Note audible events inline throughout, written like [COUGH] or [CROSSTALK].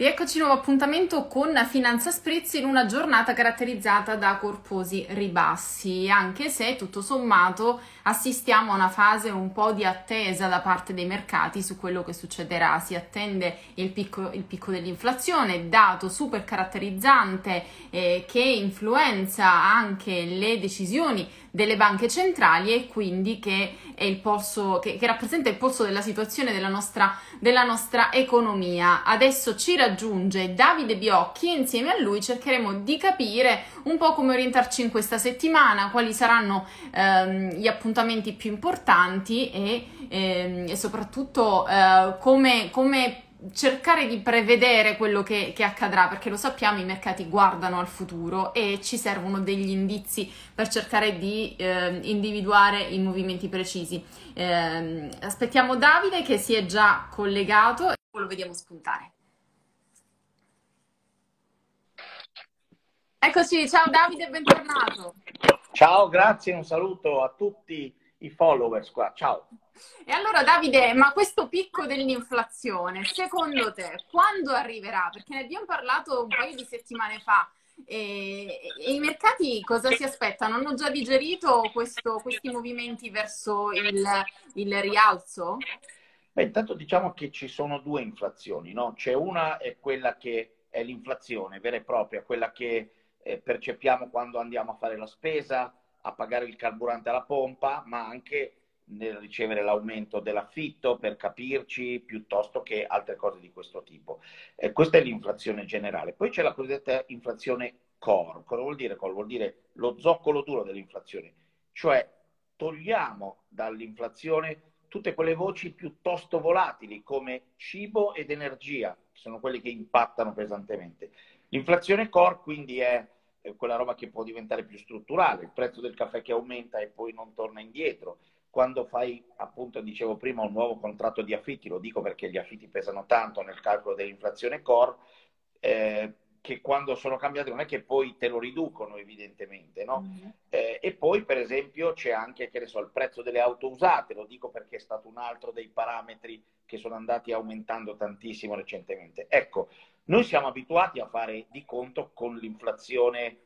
Rieccoci nuovo appuntamento con Finanza Spritz in una giornata caratterizzata da corposi ribassi, anche se tutto sommato assistiamo a una fase un po' di attesa da parte dei mercati su quello che succederà. Si attende il picco, il picco dell'inflazione, dato super caratterizzante eh, che influenza anche le decisioni delle banche centrali e quindi che, polso, che, che rappresenta il polso della situazione della nostra, della nostra economia. Adesso ci raggiunge Davide Biocchi e insieme a lui cercheremo di capire un po' come orientarci in questa settimana, quali saranno ehm, gli appuntamenti più importanti e, ehm, e soprattutto eh, come, come cercare di prevedere quello che, che, accadrà, perché lo sappiamo, i mercati guardano al futuro e ci servono degli indizi per cercare di eh, individuare i movimenti precisi. Eh, aspettiamo Davide che si è già collegato e lo vediamo spuntare. Eccoci, ciao Davide, bentornato. Ciao, grazie, un saluto a tutti i followers qua. Ciao. E allora Davide, ma questo picco dell'inflazione, secondo te, quando arriverà? Perché ne abbiamo parlato un paio di settimane fa. E, e, i mercati cosa si aspettano? Hanno già digerito questo, questi movimenti verso il, il rialzo? Beh, intanto diciamo che ci sono due inflazioni, no? C'è una è quella che è l'inflazione vera e propria, quella che eh, percepiamo quando andiamo a fare la spesa, a pagare il carburante alla pompa, ma anche nel ricevere l'aumento dell'affitto, per capirci, piuttosto che altre cose di questo tipo. Eh, questa è l'inflazione generale. Poi c'è la cosiddetta inflazione core. Cosa vuol dire core? Vuol dire lo zoccolo duro dell'inflazione, cioè togliamo dall'inflazione tutte quelle voci piuttosto volatili come cibo ed energia, che sono quelle che impattano pesantemente. L'inflazione core quindi è quella roba che può diventare più strutturale, il prezzo del caffè che aumenta e poi non torna indietro, quando fai, appunto, dicevo prima, un nuovo contratto di affitti, lo dico perché gli affitti pesano tanto nel calcolo dell'inflazione core, eh, che quando sono cambiati non è che poi te lo riducono evidentemente, no? Mm-hmm. Eh, e poi per esempio c'è anche, che ne so, il prezzo delle auto usate, lo dico perché è stato un altro dei parametri che sono andati aumentando tantissimo recentemente. Ecco, noi siamo abituati a fare di conto con l'inflazione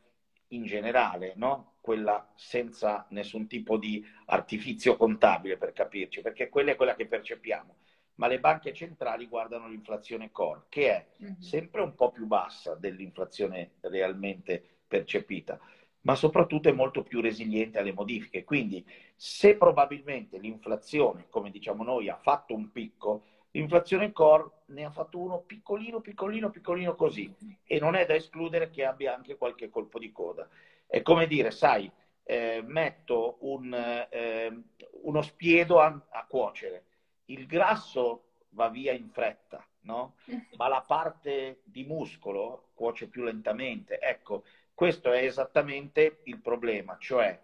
in generale, no? quella senza nessun tipo di artifizio contabile per capirci, perché quella è quella che percepiamo. Ma le banche centrali guardano l'inflazione core, che è mm-hmm. sempre un po' più bassa dell'inflazione realmente percepita, ma soprattutto è molto più resiliente alle modifiche. Quindi se probabilmente l'inflazione, come diciamo noi, ha fatto un picco, l'inflazione core ne ha fatto uno piccolino, piccolino, piccolino così e non è da escludere che abbia anche qualche colpo di coda. È come dire, sai, eh, metto un, eh, uno spiedo a, a, cuocere, il grasso va via in fretta, no? [LAUGHS] ma la parte di muscolo cuoce più lentamente. Ecco, questo è esattamente il problema, cioè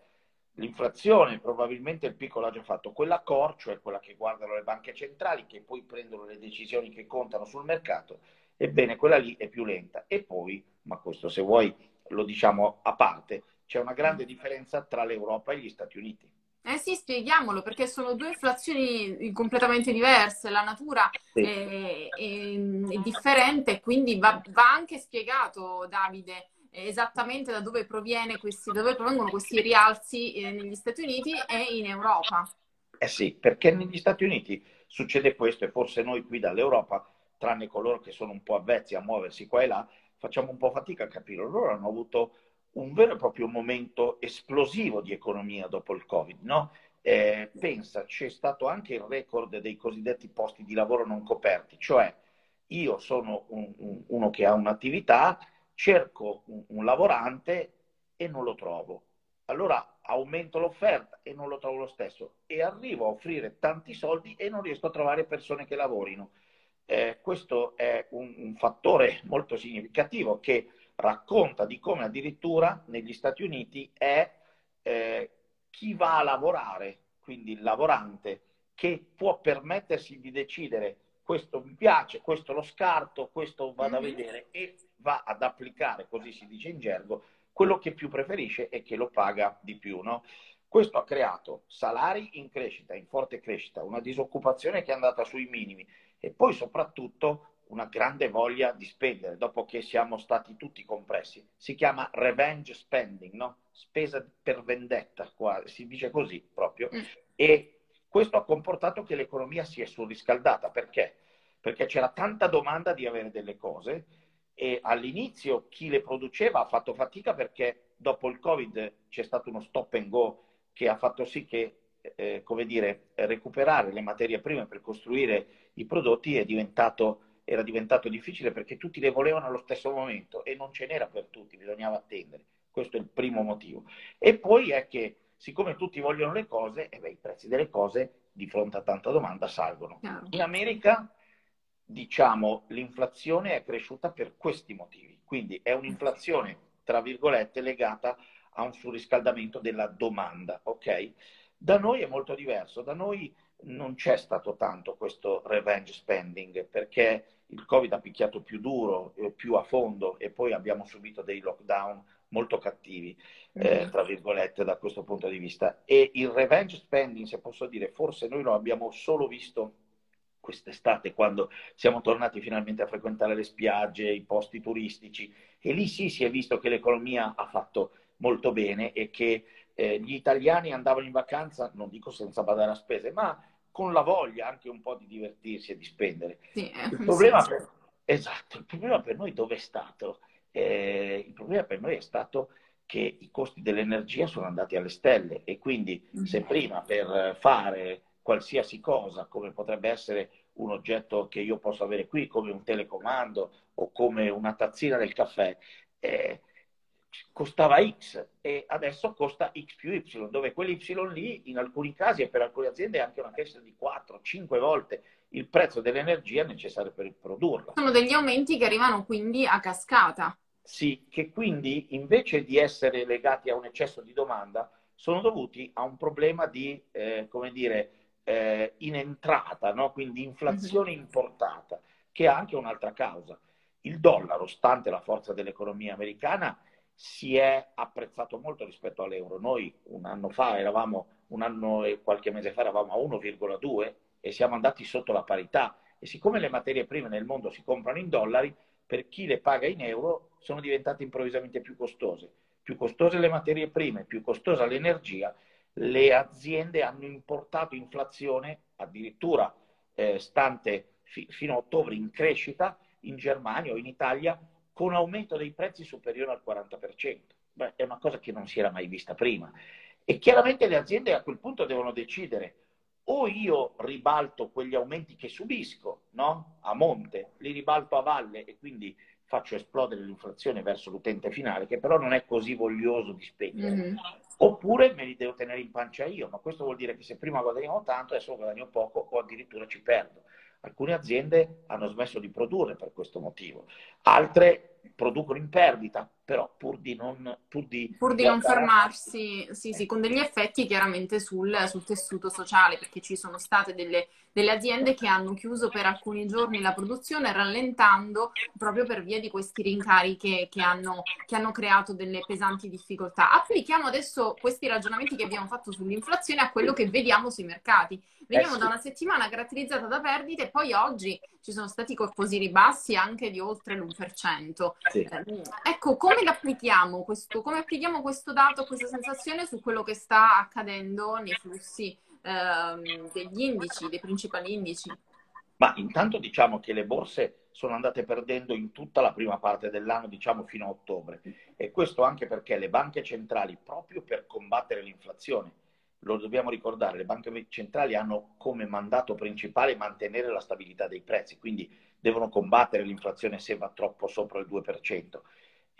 L'inflazione, probabilmente il piccolo ha già fatto quella core, cioè quella che guardano le banche centrali, che poi prendono le decisioni che contano sul mercato, ebbene quella lì è più lenta. E poi, ma questo se vuoi lo diciamo a parte, c'è una grande differenza tra l'Europa e gli Stati Uniti. Eh sì, spieghiamolo, perché sono due inflazioni completamente diverse, la natura sì. è, è, è, differente, quindi va, va anche spiegato, Davide, esattamente da dove, questi, dove provengono questi rialzi eh, negli Stati Uniti e in Europa. Eh sì, perché negli Stati Uniti succede questo e forse noi qui dall'Europa, tranne coloro che sono un po' avvezzi a muoversi qua e là, facciamo un po' fatica a capire. Loro hanno avuto un vero e proprio momento esplosivo di economia dopo il Covid, no? Eh, pensa, c'è stato anche il record dei cosiddetti posti di lavoro non coperti, cioè io sono un, un, uno che ha un'attività, cerco un, un lavorante e non lo trovo. Allora aumento l'offerta e non lo trovo lo stesso e arrivo a offrire tanti soldi e non riesco a trovare persone che lavorino. Eh, questo è un, un, fattore molto significativo che racconta di come addirittura negli Stati Uniti è eh, chi va a lavorare, quindi il lavorante, che può permettersi di decidere questo mi piace, questo lo scarto, questo vado a mm-hmm. vedere e va ad applicare, così si dice in gergo, quello che più preferisce e che lo paga di più. No? Questo ha creato salari in crescita, in forte crescita, una disoccupazione che è andata sui minimi e poi soprattutto una grande voglia di spendere dopo che siamo stati tutti compressi. Si chiama revenge spending, no? spesa per vendetta, qua, si dice così proprio. Mm. E questo ha comportato che l'economia si è surriscaldata. Perché? Perché c'era tanta domanda di avere delle cose e all'inizio chi le produceva ha fatto fatica perché dopo il Covid c'è stato uno stop and go che ha fatto sì che eh, come dire, recuperare le materie prime per costruire i prodotti è diventato, era diventato difficile perché tutti le volevano allo stesso momento e non ce n'era per tutti, bisognava attendere. Questo è il primo motivo. E poi è che siccome tutti vogliono le cose, eh beh, i prezzi delle cose di fronte a tanta domanda salgono. In America, diciamo, l'inflazione è cresciuta per questi motivi. Quindi è un'inflazione, tra virgolette, legata a un surriscaldamento della domanda, ok? Da noi è molto diverso, da noi non c'è stato tanto questo revenge spending perché il Covid ha picchiato più duro, eh, più a fondo e poi abbiamo subito dei lockdown molto cattivi, eh, mm-hmm. tra virgolette, da questo punto di vista. E il revenge spending, se posso dire, forse noi lo abbiamo solo visto quest'estate quando siamo tornati finalmente a frequentare le spiagge, i posti turistici e lì sì si è visto che l'economia ha fatto molto bene e che eh, gli italiani andavano in vacanza, non dico senza badare a spese, ma con la voglia anche un po' di divertirsi e di spendere. Sì, eh, il, problema per, esatto, il problema per noi dove è stato? Eh, il problema per noi è stato che i costi dell'energia sono andati alle stelle e quindi mm. se prima per fare qualsiasi cosa, come potrebbe essere un oggetto che io posso avere qui, come un telecomando o come una tazzina del caffè, eh, costava X e adesso costa X più Y, dove quell'Y lì in alcuni casi e per alcune aziende è anche una crescita di 4-5 volte il prezzo dell'energia necessario per produrla. Sono degli aumenti che arrivano quindi a cascata. Sì, che quindi invece di essere legati a un eccesso di domanda sono dovuti a un problema di, eh, come dire, eh, in entrata, no? quindi inflazione mm-hmm. importata, che ha anche un'altra causa. Il dollaro, stante la forza dell'economia americana, si è apprezzato molto rispetto all'euro. Noi un anno fa eravamo, un anno e qualche mese fa eravamo a 1,2 e siamo andati sotto la parità. E siccome le materie prime nel mondo si comprano in dollari, per chi le paga in euro sono diventate improvvisamente più costose. Più costose le materie prime, più costosa l'energia, le aziende hanno importato inflazione addirittura eh, stante fi- fino a ottobre in crescita in Germania o in Italia con aumento dei prezzi superiore al 40%. Beh, è una cosa che non si era mai vista prima. E chiaramente le aziende a quel punto devono decidere o io ribalto quegli aumenti che subisco no? a monte, li ribalto a valle e quindi faccio esplodere l'inflazione verso l'utente finale, che però non è così voglioso di spendere. Mm-hmm. Oppure me li devo tenere in pancia io, ma questo vuol dire che se prima guadagnavo tanto, adesso guadagno poco o addirittura ci perdo. Alcune aziende hanno smesso di produrre per questo motivo, altre producono in perdita, però pur di non, pur di pur di non fermarsi, sì, sì, con degli effetti chiaramente sul, sul tessuto sociale, perché ci sono state delle, delle, aziende che hanno chiuso per alcuni giorni la produzione, rallentando proprio per via di questi rincari che, che, hanno, che hanno creato delle pesanti difficoltà. Applichiamo adesso questi ragionamenti che abbiamo fatto sull'inflazione a quello che vediamo sui mercati. Veniamo eh sì. da una settimana caratterizzata da perdite poi oggi ci sono stati corposi ribassi anche di oltre l'1%. Sì. Eh, ecco, come applichiamo questo, come applichiamo questo dato, questa sensazione su quello che sta accadendo nei flussi ehm, degli indici, dei principali indici? Ma intanto diciamo che le borse sono andate perdendo in tutta la prima parte dell'anno, diciamo fino a ottobre. E questo anche perché le banche centrali, proprio per combattere l'inflazione, lo dobbiamo ricordare, le banche centrali hanno come mandato principale mantenere la stabilità dei prezzi, quindi devono combattere l'inflazione se va troppo sopra il 2%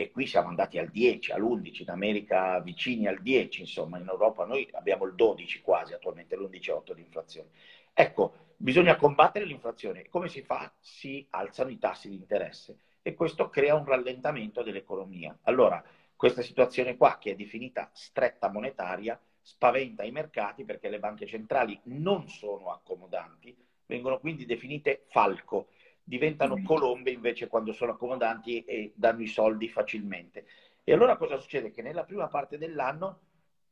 e qui siamo andati al 10, all'11, in America vicini al 10, insomma in Europa noi abbiamo il 12 quasi attualmente, l'11,8 di inflazione. Ecco, bisogna combattere l'inflazione. Come si fa? Si alzano i tassi di interesse e questo crea un rallentamento dell'economia. Allora, questa situazione qua, che è definita stretta monetaria, spaventa i mercati perché le banche centrali non sono accomodanti, vengono quindi definite falco diventano mm. colombe invece quando sono accomodanti e danno i soldi facilmente. E allora cosa succede? Che nella prima parte dell'anno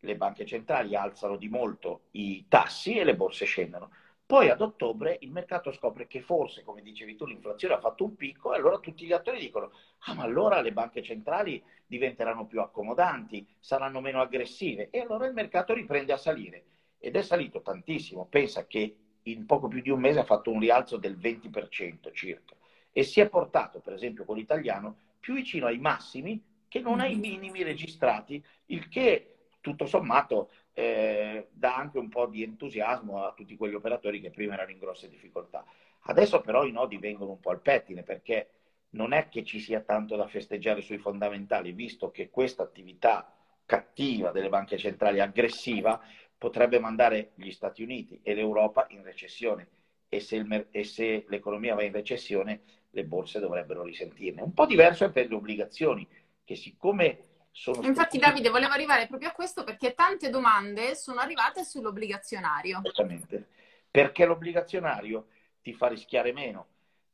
le banche centrali alzano di molto i tassi e le borse scendono. Poi ad ottobre il mercato scopre che forse, come dicevi tu, l'inflazione ha fatto un picco e allora tutti gli attori dicono, ah ma allora le banche centrali diventeranno più accomodanti, saranno meno aggressive e allora il mercato riprende a salire ed è salito tantissimo. Pensa che in poco più di un mese ha fatto un rialzo del 20% circa e si è portato, per esempio con l'italiano, più vicino ai massimi che non ai minimi registrati, il che tutto sommato eh, dà anche un po' di entusiasmo a tutti quegli operatori che prima erano in grosse difficoltà. Adesso però i nodi vengono un po' al pettine perché non è che ci sia tanto da festeggiare sui fondamentali, visto che questa attività cattiva delle banche centrali, aggressiva, potrebbe mandare gli Stati Uniti e l'Europa in recessione e se, il, e se l'economia va in recessione le borse dovrebbero risentirne. Un po' diverso è per le obbligazioni, che siccome sono Infatti, Davide, volevo arrivare proprio a questo perché tante domande sono arrivate sull'obbligazionario. Esattamente, perché l'obbligazionario ti fa rischiare meno,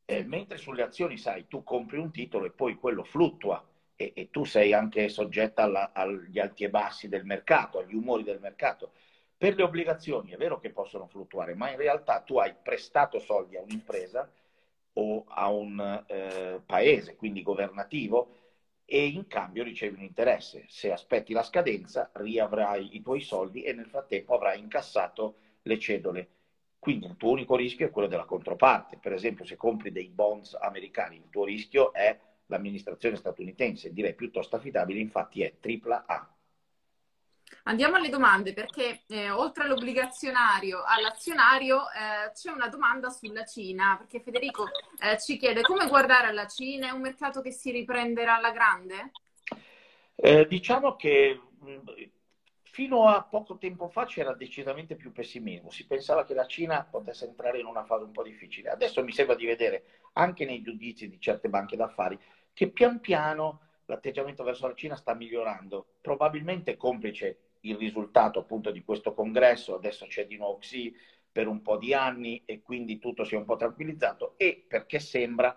eh, mentre sulle azioni, sai, tu compri un titolo e poi quello fluttua e, e tu sei anche soggetta alla, agli alti e bassi del mercato, agli umori del mercato. Per le obbligazioni è vero che possono fluttuare, ma in realtà tu hai prestato soldi a un'impresa o a un eh, paese, quindi governativo, e in cambio ricevi un interesse. Se aspetti la scadenza, riavrai i tuoi soldi e nel frattempo avrai incassato le cedole. Quindi il tuo unico rischio è quello della controparte. Per esempio, se compri dei bonds americani, il tuo rischio è l'amministrazione statunitense. Direi piuttosto affidabile, infatti è AAA. Andiamo alle domande perché eh, oltre all'obbligazionario, all'azionario, eh, c'è una domanda sulla Cina, perché Federico eh, ci chiede come guardare alla Cina, è un mercato che si riprenderà alla grande? Eh, diciamo che mh, fino a poco tempo fa c'era decisamente più pessimismo, si pensava che la Cina potesse entrare in una fase un po' difficile. Adesso mi sembra di vedere anche nei giudizi di certe banche d'affari che pian piano l'atteggiamento verso la Cina sta migliorando, probabilmente complice il risultato appunto di questo congresso, adesso c'è di nuovo Xi per un po' di anni e quindi tutto si è un po' tranquillizzato e perché sembra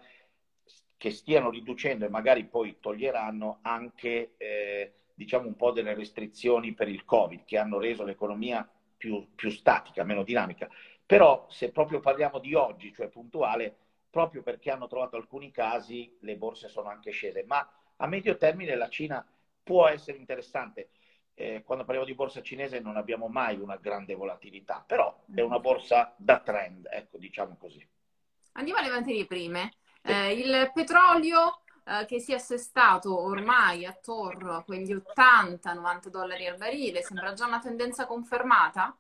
che stiano riducendo e magari poi toglieranno anche eh, diciamo un po' delle restrizioni per il Covid che hanno reso l'economia più, più statica, meno dinamica. Però se proprio parliamo di oggi, cioè puntuale, proprio perché hanno trovato alcuni casi, le borse sono anche scese. Ma a medio termine la Cina può essere interessante eh, quando parliamo di borsa cinese non abbiamo mai una grande volatilità, però è una borsa da trend, ecco, diciamo così. Andiamo alle materie prime. Eh, il petrolio eh, che si è assestato ormai attorno a quegli 80-90 dollari al barile, sembra già una tendenza confermata?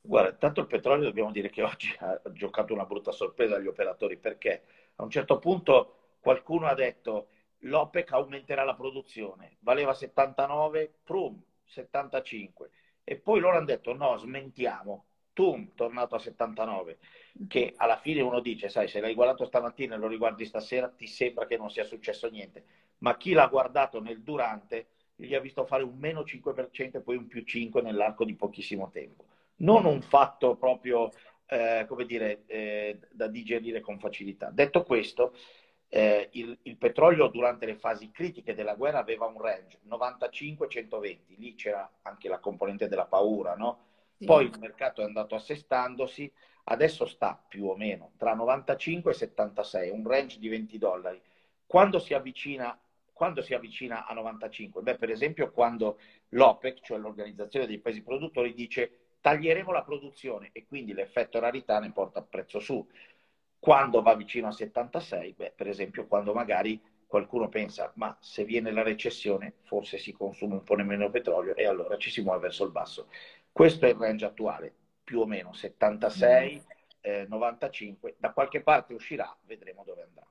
Guarda, tanto il petrolio dobbiamo dire che oggi ha giocato una brutta sorpresa agli operatori perché a un certo punto qualcuno ha detto l'OPEC aumenterà la produzione, valeva 79, prum, 75 e poi loro hanno detto no, smentiamo, tum, tornato a 79, che alla fine uno dice, sai, se l'hai guardato stamattina e lo riguardi stasera ti sembra che non sia successo niente, ma chi l'ha guardato nel durante gli ha visto fare un meno 5% e poi un più 5% nell'arco di pochissimo tempo. Non un fatto proprio, eh, come dire, eh, da digerire con facilità. Detto questo, eh, il, il, petrolio durante le fasi critiche della guerra aveva un range 95-120, lì c'era anche la componente della paura, no? Sì. Poi il mercato è andato assestandosi, adesso sta più o meno tra 95 e 76, un range di 20 dollari. Quando si avvicina, quando si avvicina a 95? Beh, per esempio quando l'OPEC, cioè l'organizzazione dei paesi produttori, dice taglieremo la produzione e quindi l'effetto rarità ne porta il prezzo su. Quando va vicino a 76, beh, per esempio quando magari qualcuno pensa ma se viene la recessione forse si consuma un po' meno petrolio e allora ci si muove verso il basso. Questo è il range attuale, più o meno 76, eh, 95, da qualche parte uscirà, vedremo dove andrà.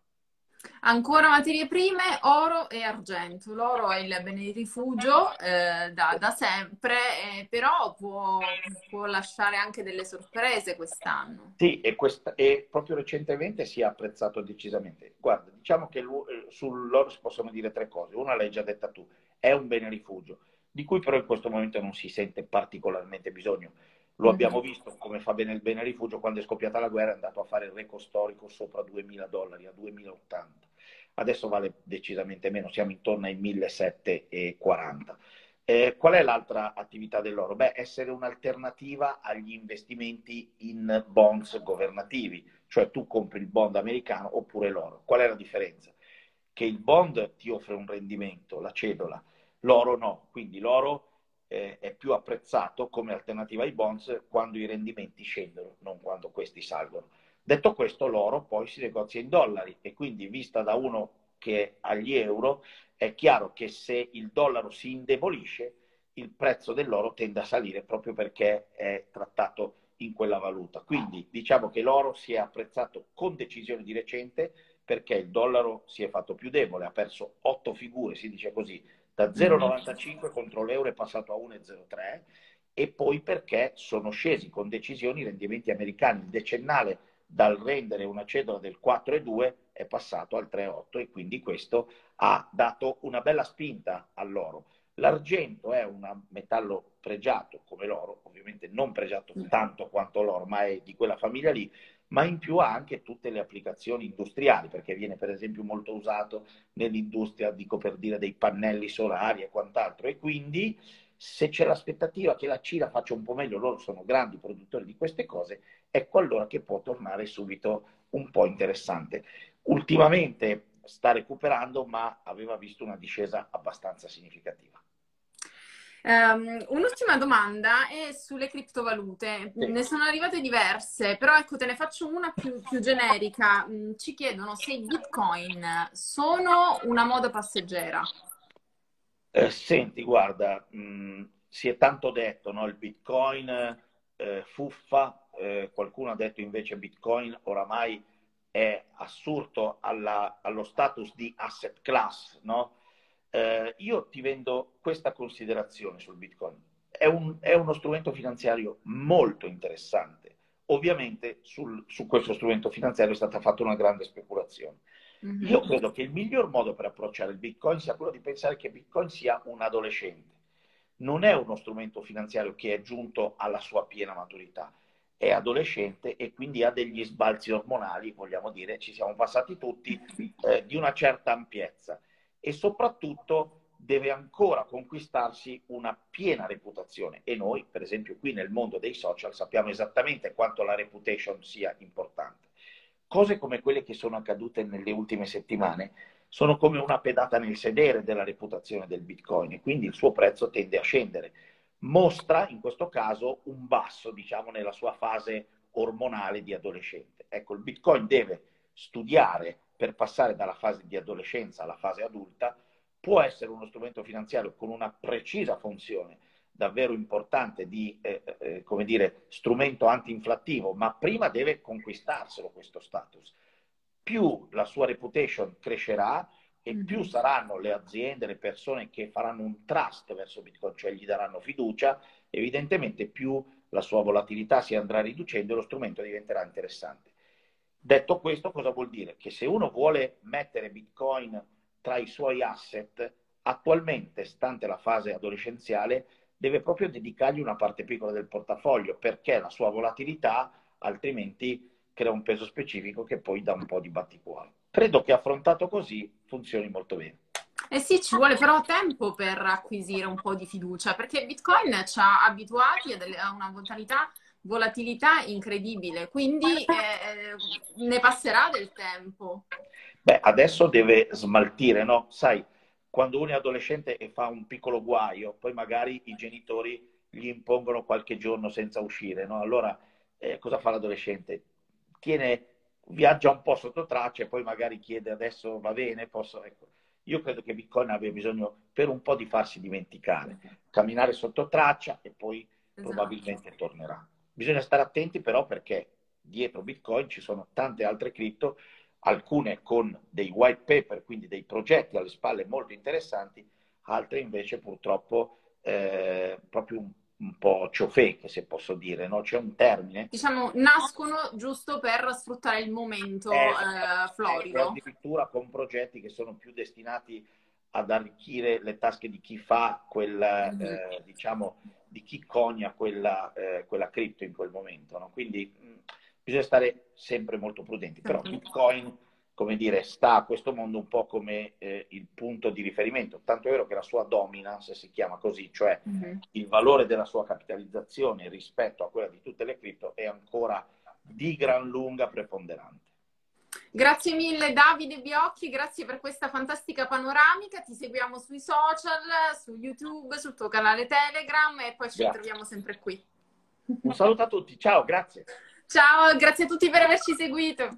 Ancora materie prime, oro e argento. L'oro è il bene di rifugio eh, da, da, sempre, eh, però può, può, lasciare anche delle sorprese quest'anno. Sì, e, questa, e, proprio recentemente si è apprezzato decisamente. Guarda, diciamo che eh, sull'oro si possono dire tre cose. Una l'hai già detta tu, è un bene rifugio, di cui però in questo momento non si sente particolarmente bisogno. Lo abbiamo mm-hmm. visto come fa bene il bene rifugio, quando è scoppiata la guerra è andato a fare il record storico sopra 2000 dollari, a 2080. Adesso vale decisamente meno, siamo intorno ai 1740. Eh, qual è l'altra attività dell'oro? Beh, essere un'alternativa agli investimenti in bonds governativi, cioè tu compri il bond americano oppure l'oro. Qual è la differenza? Che il bond ti offre un rendimento, la cedola, l'oro no, quindi l'oro eh, è più apprezzato come alternativa ai bonds quando i rendimenti scendono, non quando questi salgono. Detto questo, l'oro poi si negozia in dollari e quindi vista da uno che ha gli euro, è chiaro che se il dollaro si indebolisce, il prezzo dell'oro tende a salire proprio perché è trattato in quella valuta. Quindi diciamo che l'oro si è apprezzato con decisione di recente perché il dollaro si è fatto più debole, ha perso otto figure, si dice così, da 0,95 contro l'euro è passato a 1,03 e poi perché sono scesi con decisione i rendimenti americani. Il decennale dal rendere una cedola del 4,2 è passato al 3,8 e quindi questo ha dato una bella spinta all'oro. L'argento è un metallo pregiato come l'oro, ovviamente non pregiato tanto quanto l'oro, ma è di quella famiglia lì, ma in più ha anche tutte le applicazioni industriali, perché viene per esempio molto usato nell'industria, dico per dire, dei pannelli solari e quant'altro. E quindi se c'è l'aspettativa che la Cina faccia un po' meglio, loro sono grandi produttori di queste cose, ecco allora che può tornare subito un po' interessante. Ultimamente sta recuperando, ma aveva visto una discesa abbastanza significativa. Um, un'ultima domanda è sulle criptovalute. Sì. Ne sono arrivate diverse, però ecco, te ne faccio una più, più generica. Mm, ci chiedono se i bitcoin sono una moda passeggera. Eh, senti, guarda, mh, mm, si è tanto detto, no? il bitcoin eh, fuffa, eh, qualcuno ha detto invece bitcoin oramai è assurdo alla, allo status di asset class, no? Eh, io ti vendo questa considerazione sul Bitcoin. È, un, è uno strumento finanziario molto interessante. Ovviamente sul, su questo strumento finanziario è stata fatta una grande speculazione. Mm-hmm. Io credo che il miglior modo per approcciare il Bitcoin sia quello di pensare che Bitcoin sia un adolescente. Non è uno strumento finanziario che è giunto alla sua piena maturità è adolescente e quindi ha degli sbalzi ormonali, vogliamo dire, ci siamo passati tutti, eh, di una certa ampiezza e soprattutto deve ancora conquistarsi una piena reputazione e noi, per esempio, qui nel mondo dei social sappiamo esattamente quanto la reputation sia importante. Cose come quelle che sono accadute nelle ultime settimane sono come una pedata nel sedere della reputazione del Bitcoin e quindi il suo prezzo tende a scendere mostra in questo caso un basso, diciamo, nella sua fase ormonale di adolescente. Ecco, il Bitcoin deve studiare per passare dalla fase di adolescenza alla fase adulta, può essere uno strumento finanziario con una precisa funzione davvero importante di, eh, eh, come dire, strumento anti-inflattivo, ma prima deve conquistarselo questo status. Più la sua reputation crescerà, e mm-hmm. più saranno le aziende, le persone che faranno un trust verso Bitcoin, cioè gli daranno fiducia, evidentemente più la sua volatilità si andrà riducendo e lo strumento diventerà interessante. Detto questo, cosa vuol dire? Che se uno vuole mettere Bitcoin tra i suoi asset, attualmente, stante la fase adolescenziale, deve proprio dedicargli una parte piccola del portafoglio, perché la sua volatilità altrimenti crea un peso specifico che poi dà un po' di batticuore credo che affrontato così funzioni molto bene. Eh sì, ci vuole però tempo per acquisire un po' di fiducia, perché Bitcoin ci ha abituati a, delle, a una volatilità, volatilità, incredibile, quindi eh, ne passerà del tempo. Beh, adesso deve smaltire, no? Sai, quando uno è adolescente e fa un piccolo guaio, poi magari i genitori gli impongono qualche giorno senza uscire, no? Allora, eh, cosa fa l'adolescente? Tiene viaggia un po' sotto traccia e poi magari chiede adesso va bene, posso... Ecco. Io credo che Bitcoin abbia bisogno per un po' di farsi dimenticare, camminare sotto traccia e poi esatto. probabilmente tornerà. Bisogna stare attenti però perché dietro Bitcoin ci sono tante altre cripto, alcune con dei white paper, quindi dei progetti alle spalle molto interessanti, altre invece purtroppo eh, proprio un un po' ciofeche, se posso dire, no? C'è un termine. Diciamo, nascono giusto per sfruttare il momento eh, eh, florido. Addirittura con progetti che sono più destinati ad arricchire le tasche di chi fa quel, mm-hmm. eh, diciamo, di chi conia quella, eh, quella cripto in quel momento. No? Quindi mh, bisogna stare sempre molto prudenti. Però mm-hmm. Bitcoin come dire, sta a questo mondo un po' come eh, il punto di riferimento, tanto è vero che la sua dominance si chiama così, cioè mm-hmm. il valore della sua capitalizzazione rispetto a quella di tutte le cripto è ancora di gran lunga preponderante. Grazie mille Davide Biocchi, grazie per questa fantastica panoramica, ti seguiamo sui social, su YouTube, sul tuo canale Telegram e poi ci ritroviamo sempre qui. Un saluto a tutti, ciao, grazie. Ciao, grazie a tutti per averci seguito.